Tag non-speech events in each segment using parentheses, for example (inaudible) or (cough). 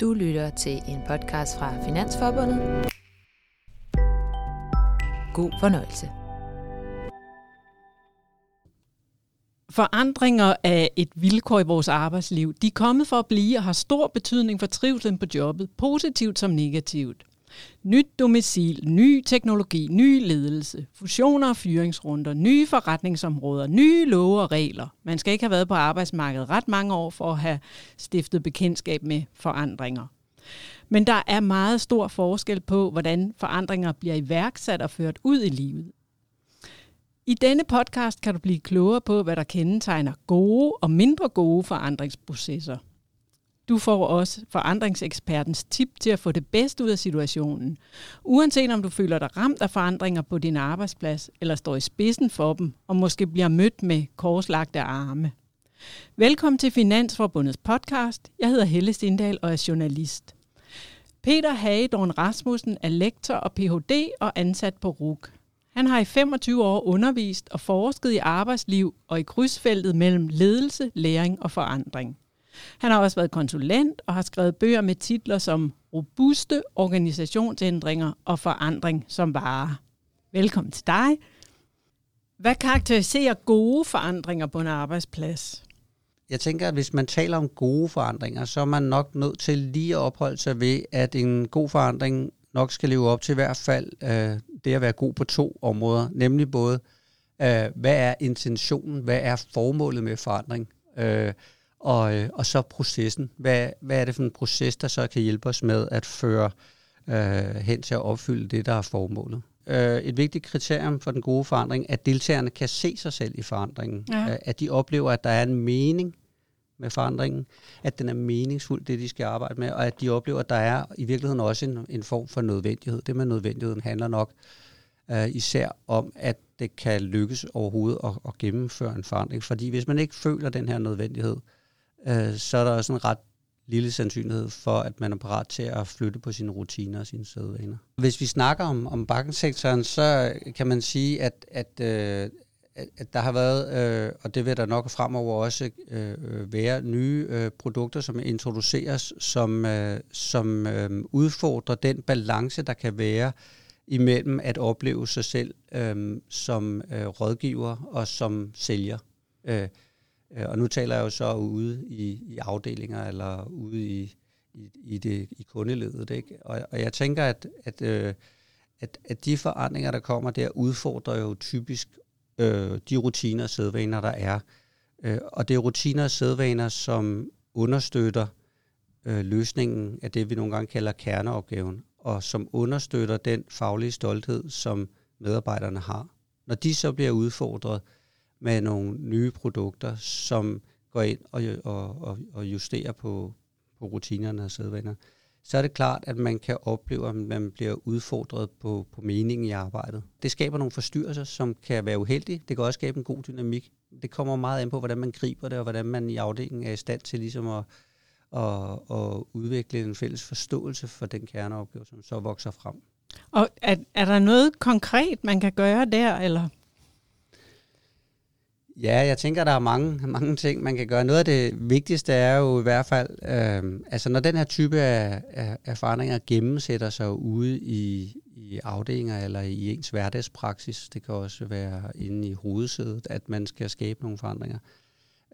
Du lytter til en podcast fra Finansforbundet. God fornøjelse. Forandringer af et vilkår i vores arbejdsliv. De er kommet for at blive og har stor betydning for trivselen på jobbet, positivt som negativt. Nyt domicil, ny teknologi, ny ledelse, fusioner og fyringsrunder, nye forretningsområder, nye love og regler. Man skal ikke have været på arbejdsmarkedet ret mange år for at have stiftet bekendtskab med forandringer. Men der er meget stor forskel på, hvordan forandringer bliver iværksat og ført ud i livet. I denne podcast kan du blive klogere på, hvad der kendetegner gode og mindre gode forandringsprocesser. Du får også forandringsekspertens tip til at få det bedste ud af situationen. Uanset om du føler dig ramt af forandringer på din arbejdsplads, eller står i spidsen for dem, og måske bliver mødt med korslagte arme. Velkommen til Finansforbundets podcast. Jeg hedder Helle Stindal og er journalist. Peter Hagedorn Rasmussen er lektor og Ph.D. og ansat på RUG. Han har i 25 år undervist og forsket i arbejdsliv og i krydsfeltet mellem ledelse, læring og forandring. Han har også været konsulent og har skrevet bøger med titler som Robuste organisationsændringer og forandring som vare. Velkommen til dig. Hvad karakteriserer gode forandringer på en arbejdsplads? Jeg tænker, at hvis man taler om gode forandringer, så er man nok nødt til lige at opholde sig ved, at en god forandring nok skal leve op til i hvert fald øh, det at være god på to områder, nemlig både, øh, hvad er intentionen, hvad er formålet med forandring, øh, og, øh, og så processen. Hvad, hvad er det for en proces, der så kan hjælpe os med at føre øh, hen til at opfylde det, der er formålet? Øh, et vigtigt kriterium for den gode forandring er, at deltagerne kan se sig selv i forandringen. Ja. Øh, at de oplever, at der er en mening med forandringen, at den er meningsfuld, det de skal arbejde med, og at de oplever, at der er i virkeligheden også en, en form for nødvendighed. Det med nødvendigheden handler nok uh, især om, at det kan lykkes overhovedet at, at gennemføre en forandring. Fordi hvis man ikke føler den her nødvendighed, Øh, så er der også en ret lille sandsynlighed for, at man er parat til at flytte på sine rutiner og sine sædvaner. Hvis vi snakker om, om bankensektoren, så kan man sige, at, at, øh, at der har været, øh, og det vil der nok fremover også øh, være, nye øh, produkter, som introduceres, som, øh, som øh, udfordrer den balance, der kan være imellem at opleve sig selv øh, som øh, rådgiver og som sælger. Øh, Øh, og nu taler jeg jo så ude i, i afdelinger eller ude i, i, i, det, i kundeledet. Ikke? Og, og jeg tænker, at, at, øh, at, at de forandringer, der kommer der, udfordrer jo typisk øh, de rutiner og sædvaner, der er. Øh, og det er rutiner og sædvaner, som understøtter øh, løsningen af det, vi nogle gange kalder kerneopgaven, og som understøtter den faglige stolthed, som medarbejderne har. Når de så bliver udfordret, øh, med nogle nye produkter, som går ind og, og, og justerer på, på rutinerne og sædvaner, så er det klart, at man kan opleve, at man bliver udfordret på, på meningen i arbejdet. Det skaber nogle forstyrrelser, som kan være uheldige. Det kan også skabe en god dynamik. Det kommer meget an på, hvordan man griber det, og hvordan man i afdelingen er i stand til ligesom at, at, at udvikle en fælles forståelse for den kerneopgave, som så vokser frem. Og er, er der noget konkret, man kan gøre der, eller Ja, jeg tænker, der er mange, (laughs) mange ting, man kan gøre. Noget af det vigtigste er jo i hvert fald, øh, altså når den her type af, af, af forandringer gennemsætter sig ude i, i afdelinger eller i ens hverdagspraksis, det kan også være inde i hovedsædet, at man skal skabe nogle forandringer.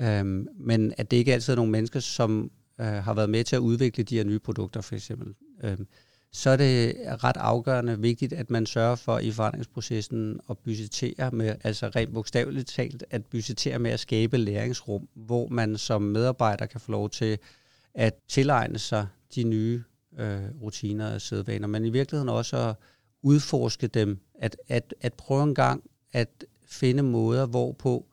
Øh, men at det ikke altid er nogle mennesker, som øh, har været med til at udvikle de her nye produkter, for eksempel. Øh, så er det ret afgørende vigtigt, at man sørger for i forandringsprocessen at budgettere med, altså rent bogstaveligt talt, at budgettere med at skabe læringsrum, hvor man som medarbejder kan få lov til at tilegne sig de nye øh, rutiner og sædvaner, men i virkeligheden også at udforske dem, at, at, at prøve en gang at finde måder, hvorpå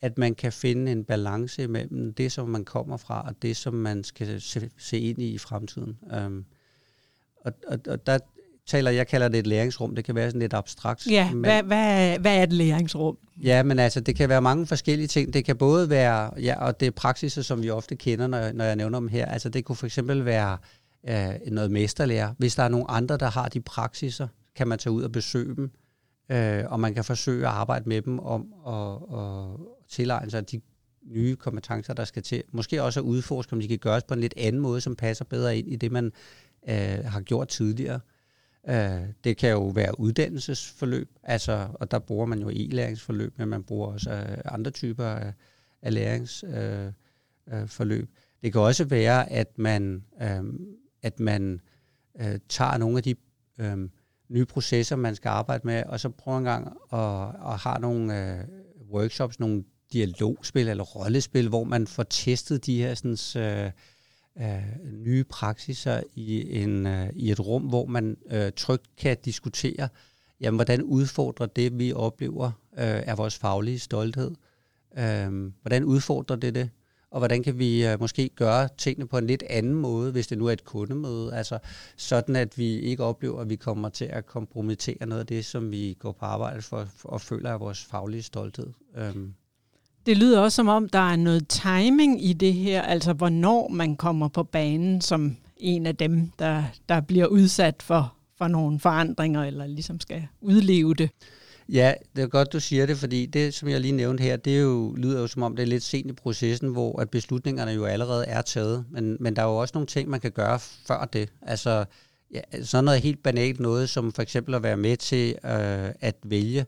at man kan finde en balance mellem det, som man kommer fra, og det, som man skal se, se ind i i fremtiden. Um, og, og, og der taler, jeg kalder det et læringsrum. Det kan være sådan lidt abstrakt. Ja, men, hvad, hvad, hvad er et læringsrum? Ja, men altså, det kan være mange forskellige ting. Det kan både være, ja, og det er praksiser, som vi ofte kender, når, når jeg nævner dem her. Altså, det kunne for eksempel være øh, noget mesterlærer. Hvis der er nogle andre, der har de praksiser, kan man tage ud og besøge dem, øh, og man kan forsøge at arbejde med dem om at, at tilegne sig de nye kompetencer, der skal til. Måske også at udforske, om de kan gøres på en lidt anden måde, som passer bedre ind i det, man øh, har gjort tidligere. Øh, det kan jo være uddannelsesforløb, altså, og der bruger man jo e-læringsforløb, men man bruger også øh, andre typer af, af læringsforløb. Øh, øh, forløb. det kan også være, at man, øh, at man øh, tager nogle af de øh, nye processer, man skal arbejde med, og så prøver en gang at, at have nogle øh, workshops, nogle dialogspil eller rollespil, hvor man får testet de her sådan, øh, øh, nye praksiser i, en, øh, i et rum, hvor man øh, trygt kan diskutere, jamen, hvordan udfordrer det, vi oplever, øh, er vores faglige stolthed. Øh, hvordan udfordrer det det? Og hvordan kan vi øh, måske gøre tingene på en lidt anden måde, hvis det nu er et kundemøde, altså sådan, at vi ikke oplever, at vi kommer til at kompromittere noget af det, som vi går på arbejde for, for og føler er vores faglige stolthed. Øh. Det lyder også som om, der er noget timing i det her, altså hvornår man kommer på banen som en af dem, der, der bliver udsat for, for nogle forandringer, eller ligesom skal udleve det. Ja, det er godt, du siger det, fordi det, som jeg lige nævnte her, det er jo, lyder jo som om, det er lidt sent i processen, hvor at beslutningerne jo allerede er taget. Men, men der er jo også nogle ting, man kan gøre før det. Altså, ja, sådan noget helt banalt noget, som for eksempel at være med til øh, at vælge,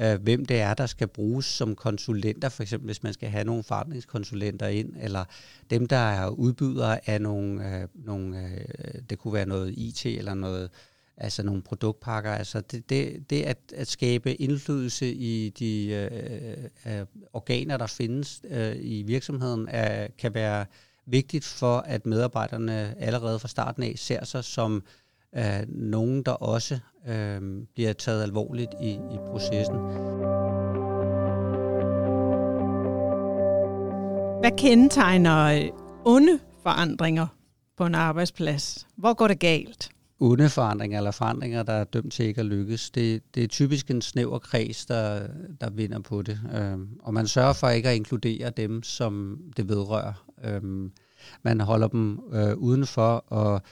øh, hvem det er, der skal bruges som konsulenter, for eksempel hvis man skal have nogle forandringskonsulenter ind, eller dem, der er udbydere af nogle, øh, nogle øh, det kunne være noget IT eller noget, altså nogle produktpakker. Altså det, det, det at, at skabe indflydelse i de øh, øh, organer, der findes øh, i virksomheden, er, kan være vigtigt for, at medarbejderne allerede fra starten af ser sig som øh, nogen, der også øh, bliver taget alvorligt i, i processen. Hvad kendetegner onde forandringer på en arbejdsplads? Hvor går det galt? Onde forandringer eller forandringer, der er dømt til ikke at lykkes, det, det er typisk en snæver kreds, der, der vinder på det. Øhm, og man sørger for ikke at inkludere dem, som det vedrører. Øhm, man holder dem øh, udenfor, og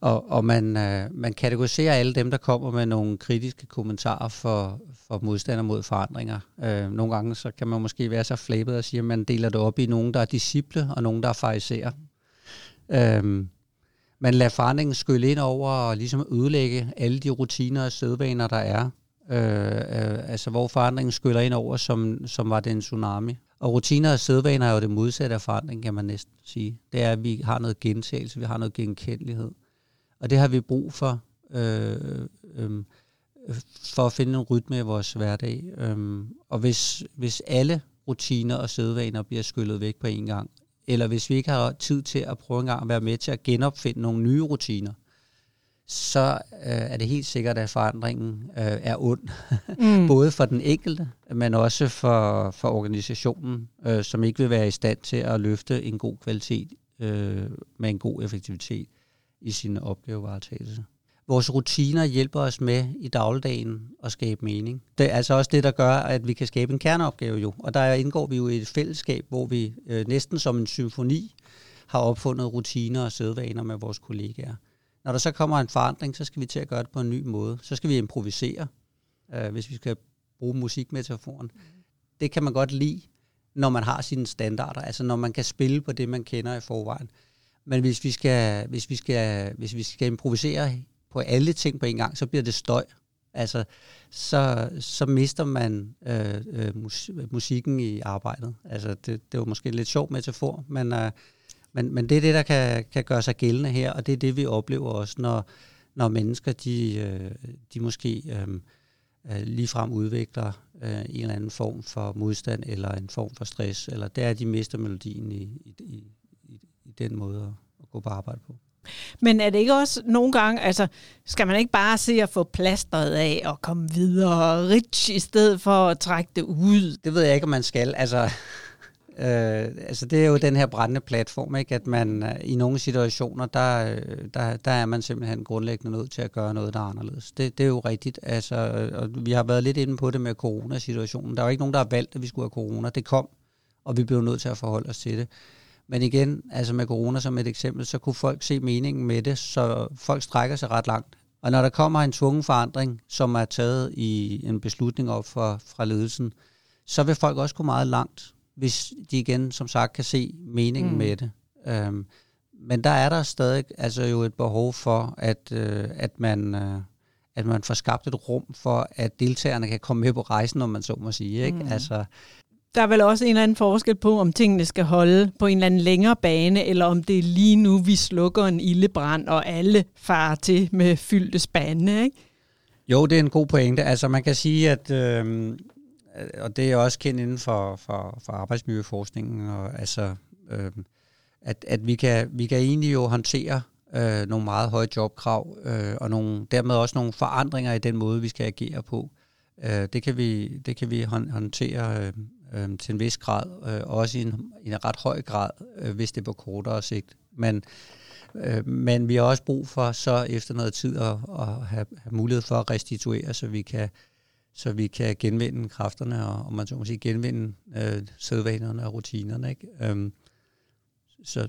og, og man, øh, man kategoriserer alle dem, der kommer med nogle kritiske kommentarer for, for modstander mod forandringer. Øh, nogle gange så kan man måske være så flæbet og sige, at man deler det op i nogen, der er disciple, og nogen, der er fariserer. Øh, man lader forandringen skylle ind over og ligesom ødelægge alle de rutiner og sædvaner, der er. Øh, øh, altså hvor forandringen skyller ind over, som, som var det en tsunami. Og rutiner og sædvaner er jo det modsatte af forandring, kan man næsten sige. Det er, at vi har noget gentagelse, vi har noget genkendelighed. Og det har vi brug for, øh, øh, for at finde en rytme i vores hverdag. Øh, og hvis, hvis alle rutiner og sædvaner bliver skyllet væk på en gang, eller hvis vi ikke har tid til at prøve en gang at være med til at genopfinde nogle nye rutiner, så øh, er det helt sikkert, at forandringen øh, er ond. Mm. (laughs) Både for den enkelte, men også for, for organisationen, øh, som ikke vil være i stand til at løfte en god kvalitet øh, med en god effektivitet i sin opgavevaretagelse. Vores rutiner hjælper os med i dagligdagen at skabe mening. Det er altså også det, der gør, at vi kan skabe en kerneopgave jo. Og der indgår vi jo i et fællesskab, hvor vi øh, næsten som en symfoni har opfundet rutiner og sædvaner med vores kollegaer. Når der så kommer en forandring, så skal vi til at gøre det på en ny måde. Så skal vi improvisere, øh, hvis vi skal bruge musikmetaforen. Det kan man godt lide, når man har sine standarder, altså når man kan spille på det, man kender i forvejen. Men hvis vi skal, hvis vi skal, hvis vi skal improvisere på alle ting på en gang, så bliver det støj. Altså, så, så mister man øh, øh, musikken i arbejdet. Altså, det, det er måske en lidt sjov metafor, men, øh, men, men det er det, der kan, kan gøre sig gældende her, og det er det, vi oplever også, når, når mennesker, de, øh, de måske øh, øh ligefrem udvikler øh, en eller anden form for modstand, eller en form for stress, eller der er de mister melodien i, i, i den måde at gå på arbejde på. Men er det ikke også nogle gange, altså skal man ikke bare se at få plasteret af og komme videre rich i stedet for at trække det ud? Det ved jeg ikke, om man skal. Altså, (laughs) øh, altså det er jo den her brændende platform, ikke? at man øh, i nogle situationer, der, der, der er man simpelthen grundlæggende nødt til at gøre noget, der er anderledes. Det, det er jo rigtigt. Altså, og vi har været lidt inde på det med coronasituationen. Der er jo ikke nogen, der har valgt, at vi skulle have corona. Det kom, og vi blev nødt til at forholde os til det. Men igen, altså med corona som et eksempel, så kunne folk se meningen med det, så folk strækker sig ret langt. Og når der kommer en tvungen forandring, som er taget i en beslutning op fra, fra ledelsen, så vil folk også gå meget langt. hvis de igen, som sagt, kan se meningen Mm. med det. Øhm, men der er der stadig altså jo et behov for, at, øh, at, man, øh, at man får skabt et rum for, at deltagerne kan komme med på rejsen, om man så må sige. Ikke? Mm. Altså, der er vel også en eller anden forskel på, om tingene skal holde på en eller anden længere bane, eller om det er lige nu, vi slukker en ildebrand, og alle farer til med fyldte spande, ikke? Jo, det er en god pointe. Altså man kan sige, at, øh, og det er også kendt inden for, for, for arbejdsmiljøforskningen, og, altså, øh, at, at vi, kan, vi kan egentlig jo håndtere øh, nogle meget høje jobkrav, øh, og nogle, dermed også nogle forandringer i den måde, vi skal agere på. Øh, det, kan vi, det kan vi håndtere øh, øh, til en vis grad, øh, også i en, i en ret høj grad, øh, hvis det er på kortere sigt. Men Øh, men vi har også brug for så efter noget tid at, at have, have mulighed for at restituere, så vi kan, så vi kan genvinde kræfterne, og om man så må sige, genvinde øh, sædvanerne og rutinerne. Ikke? Øhm, så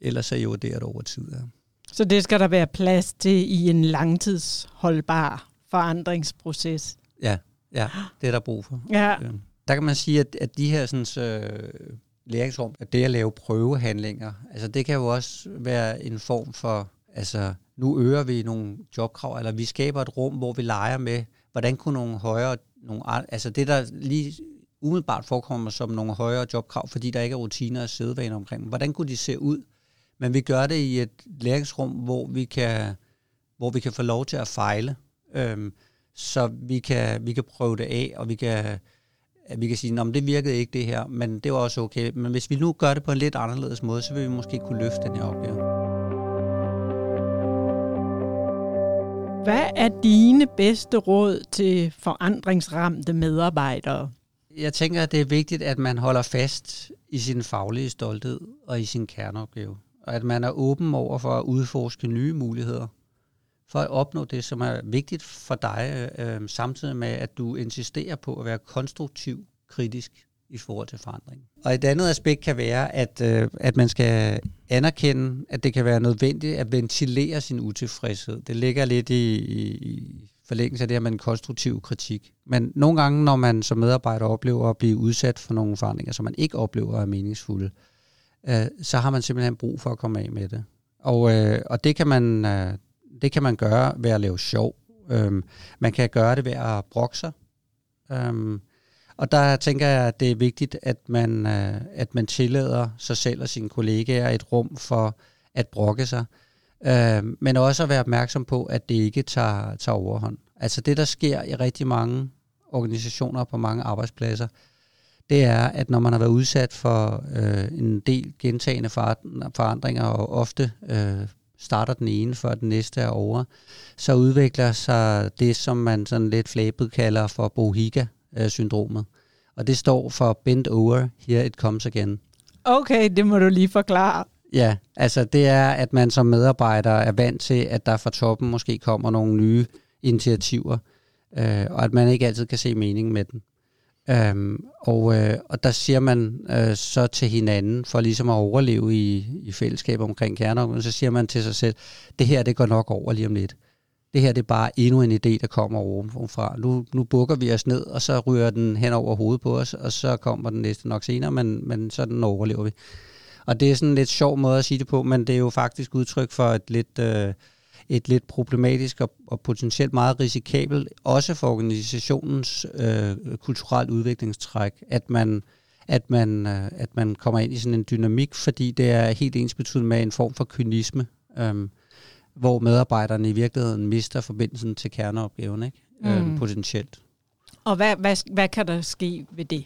ellers er jo det over tid. Ja. Så det skal der være plads til i en langtidsholdbar forandringsproces. ja, ja, det er der brug for. Ja, Øhm, der kan man sige, at, at de her sådan, øh, læringsrum, at det at lave prøvehandlinger, altså det kan jo også være en form for, altså nu øger vi nogle jobkrav, eller vi skaber et rum, hvor vi leger med, hvordan kunne nogle højere, nogle, altså det der lige umiddelbart forekommer som nogle højere jobkrav, fordi der ikke er rutiner og sædvaner omkring. Hvordan kunne de se ud? Men vi gør det i et læringsrum, hvor vi kan, hvor vi kan få lov til at fejle. Øhm, så vi kan, vi kan prøve det af, og vi kan, at vi kan sige, at det virkede ikke det her, men det var også okay. Men hvis vi nu gør det på en lidt anderledes måde, så vil vi måske kunne løfte den her opgave. hvad er dine bedste råd til forandringsramte medarbejdere? Jeg tænker, at det er vigtigt, at man holder fast i sin faglige stolthed og i sin kerneopgave. Og at man er åben over for at udforske nye muligheder for at opnå det, som er vigtigt for dig, øh, øh, samtidig med, at du insisterer på at være konstruktiv, kritisk i forhold til forandring. Og et andet aspekt kan være, at, øh, at man skal anerkende, at det kan være nødvendigt at ventilere sin utilfredshed. Det ligger lidt i, i, i forlængelse af det her med en konstruktiv kritik. Men nogle gange, når man som medarbejder oplever at blive udsat for nogle forandringer, som man ikke oplever er meningsfulde, øh, så har man simpelthen brug for at komme af med det. Og, øh, og det, kan man, øh, det kan man gøre ved at lave sjov. Øhm, man kan gøre det ved at brokke sig. Øhm, og der tænker jeg, at det er vigtigt, at man, øh, at man tillader sig selv og sine kollegaer et rum for at brokke sig. Øhm, men også at være opmærksom på, at det ikke tager, tager overhånd. Altså det, der sker i rigtig mange organisationer og på mange arbejdspladser, det er, at når man har været udsat for øh, en del gentagende forandringer, og ofte øh, starter den ene, før den næste er over, så udvikler sig det, som man sådan lidt flabet kalder for Bohiga-syndromet. Og det står for Bend Over, Here It Comes Again. Okay, det må du lige forklare. Ja, altså det er, at man som medarbejder er vant til, at der fra toppen måske kommer nogle nye initiativer, øh, og at man ikke altid kan se mening med den. Øhm, og, øh, og der siger man øh, så til hinanden, for ligesom at overleve i, i fællesskab omkring kerneopgaven, så siger man til sig selv, det her det går nok over lige om lidt. Det her det er bare endnu en idé, der kommer ovenfra. Nu, nu bukker vi os ned, og så ryger den hen over hovedet på os, og så kommer den næste nok senere, men, men sådan overlever vi. Og det er sådan en lidt sjov måde at sige det på, men det er jo faktisk udtryk for et lidt, øh, et lidt problematisk og, og potentielt meget risikabelt, også for organisationens øh, kulturelt udviklingstræk, at man, at, man, øh, at man kommer ind i sådan en dynamik, fordi det er helt ens betydende med en form for kynisme, øh, hvor medarbejderne i virkeligheden mister forbindelsen til kerneopgaven, ikke? Øh, Mm. potentielt. Og hvad, hvad, hvad kan der ske ved det?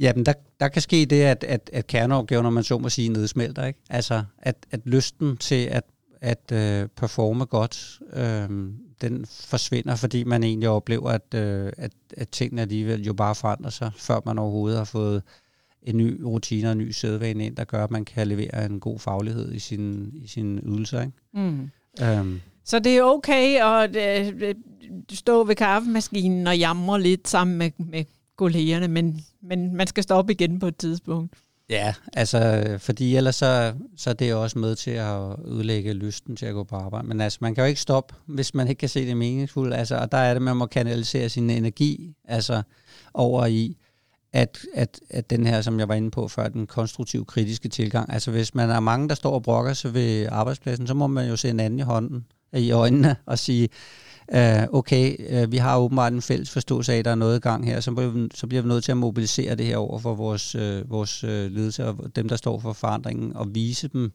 Jamen, der, der kan ske det, at, at, at kerneopgaven, når man så må sige, nedsmelter. Ikke? Altså, at, at lysten til at, at øh, performe godt, øh, den forsvinder, fordi man egentlig oplever, at, øh, at, at tingene alligevel jo bare forandrer sig, før man overhovedet har fået en ny rutine og en ny sædvane ind, der gør, at man kan levere en god faglighed i sin, i sin ydelser. Ikke? Mm. Øhm, Så det er okay at øh, stå ved kaffemaskinen og jamre lidt sammen med, med kollegerne, men, men man skal stoppe igen på et tidspunkt. Ja, altså, fordi ellers så, så er det også med til at udlægge lysten til at gå på arbejde. Men altså, man kan jo ikke stoppe, hvis man ikke kan se det meningsfuldt. Altså, og der er det, man må kanalisere sin energi altså, over i at, at, at den her, som jeg var inde på før, den konstruktiv kritiske tilgang, altså hvis man er mange, der står og brokker sig ved arbejdspladsen, så må man jo se en anden i hånden, i øjnene og sige, uh, okay, uh, vi har åbenbart en fælles forståelse af, at der er noget i gang her, så bliver, vi, så bliver vi nødt til at mobilisere det her over for vores, uh, vores uh, ledelse og dem, der står for forandringen, og vise dem,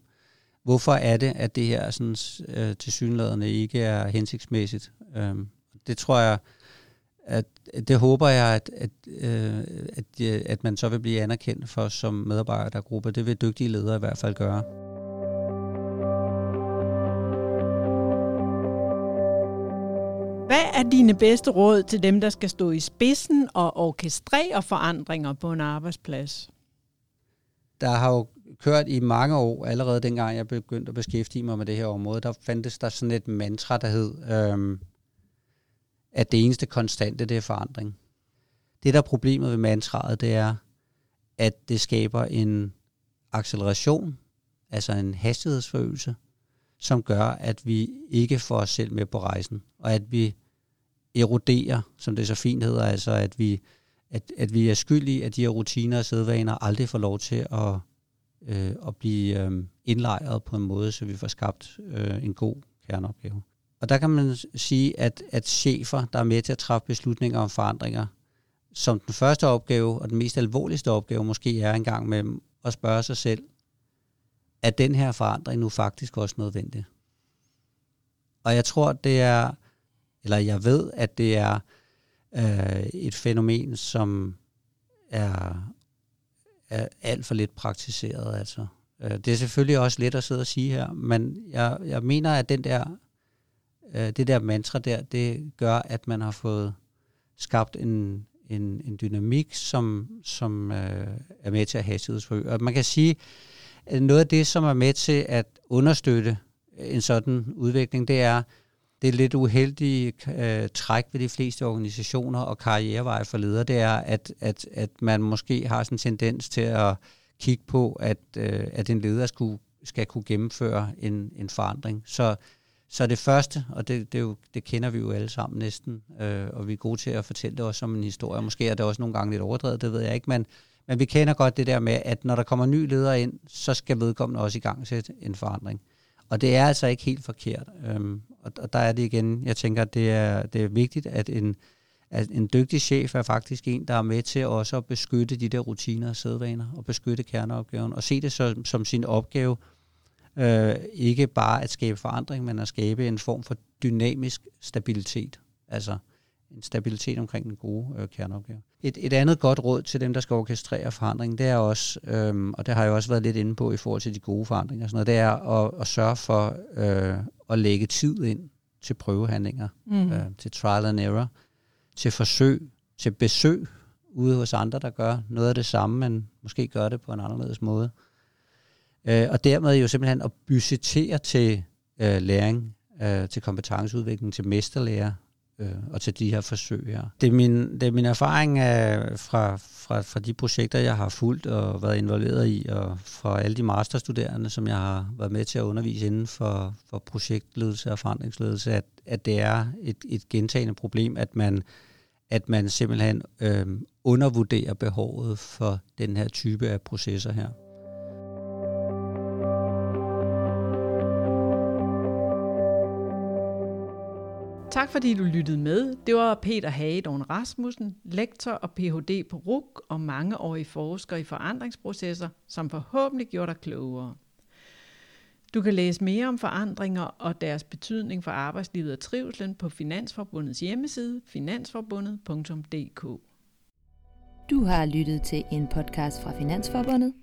hvorfor er det, at det her sådan, uh, tilsyneladende ikke er hensigtsmæssigt. Uh, det tror jeg, at det håber jeg, at, at, øh, at, at man så vil blive anerkendt for som medarbejdergruppe. Det vil dygtige ledere i hvert fald gøre. Er dine bedste råd til dem, der skal stå i spidsen og orkestrere forandringer på en arbejdsplads? Der har jo kørt i mange år, allerede dengang jeg begyndte at beskæftige mig med det her område, der fandtes der sådan et mantra, der hed, øhm, at det eneste konstante, det er forandring. Det, der er problemet ved mantraet, det er, at det skaber en acceleration, altså en hastighedsforøgelse, som gør, at vi ikke får os selv med på rejsen, og at vi eroderer, som det så fint hedder, altså at vi, at, at vi er skyldige, at de her rutiner og sædvaner aldrig får lov til at, øh, at blive øh, indlejret på en måde, så vi får skabt øh, en god kerneopgave. Og der kan man sige, at, at chefer, der er med til at træffe beslutninger om forandringer, som den første opgave og den mest alvorligste opgave måske er engang med at spørge sig selv, er den her forandring nu faktisk også nødvendig? Og jeg tror, det er, eller jeg ved, at det er øh, et fænomen, som er, er alt for lidt praktiseret. Altså. Øh, det er selvfølgelig også let at sidde og sige her, men jeg, jeg mener, at den der øh, det der mantra der, det gør, at man har fået skabt en, en, en dynamik, som, som øh, er med til at hastighedsforøge. Og man kan sige, at noget af det, som er med til at understøtte en sådan udvikling, det er det er lidt uheldige øh, træk ved de fleste organisationer og karriereveje for ledere, det er, at, at, at man måske har sådan en tendens til at kigge på, at, øh, at en leder skulle, skal kunne gennemføre en, en forandring. Så så det første, og det, det, jo, det kender vi jo alle sammen næsten, øh, og vi er gode til at fortælle det også som en historie. Måske er det også nogle gange lidt overdrevet, det ved jeg ikke, men, men vi kender godt det der med, at når der kommer ny leder ind, så skal vedkommende også i gang sætte en forandring. Og det er altså ikke helt forkert. Øhm, og, og der er det igen, jeg tænker, at det er, det er vigtigt, at en, at en dygtig chef er faktisk en, der er med til også at beskytte de der rutiner og sædvaner, og beskytte kerneopgaven, og se det som, som sin opgave, Øh, ikke bare at skabe forandring, men at skabe en form for dynamisk stabilitet. Altså en stabilitet omkring den gode øh, kerneopgave. Et, et andet godt råd til dem, der skal orkestrere forandring, det er også, øhm, og det har jeg også været lidt inde på i forhold til de gode forandringer, sådan noget, det er at, at sørge for øh, at lægge tid ind til prøvehandlinger, mm. øh, til trial and error, til forsøg, til besøg ude hos andre, der gør noget af det samme, men måske gør det på en anderledes måde. Øh, og dermed jo simpelthen at budgettere til øh, læring, øh, til kompetenceudvikling, til mesterlærer øh, og til de her forsøg her. Det er min, det er min erfaring af, fra, fra, fra de projekter, jeg har fulgt og været involveret i, og fra alle de masterstuderende, som jeg har været med til at undervise inden for, for projektledelse og forandringsledelse, at, at det er et, et gentagende problem, at man at man simpelthen øh, undervurderer behovet for den her type af processer her. Tak fordi du lyttede med. Det var Peter Hagedorn Rasmussen, lektor og Ph.D. på RUG og mangeårig forsker i forandringsprocesser, som forhåbentlig gjorde dig klogere. Du kan læse mere om forandringer og deres betydning for arbejdslivet og trivselen på Finansforbundets hjemmeside finansforbundet.dk. Du har lyttet til en podcast fra Finansforbundet.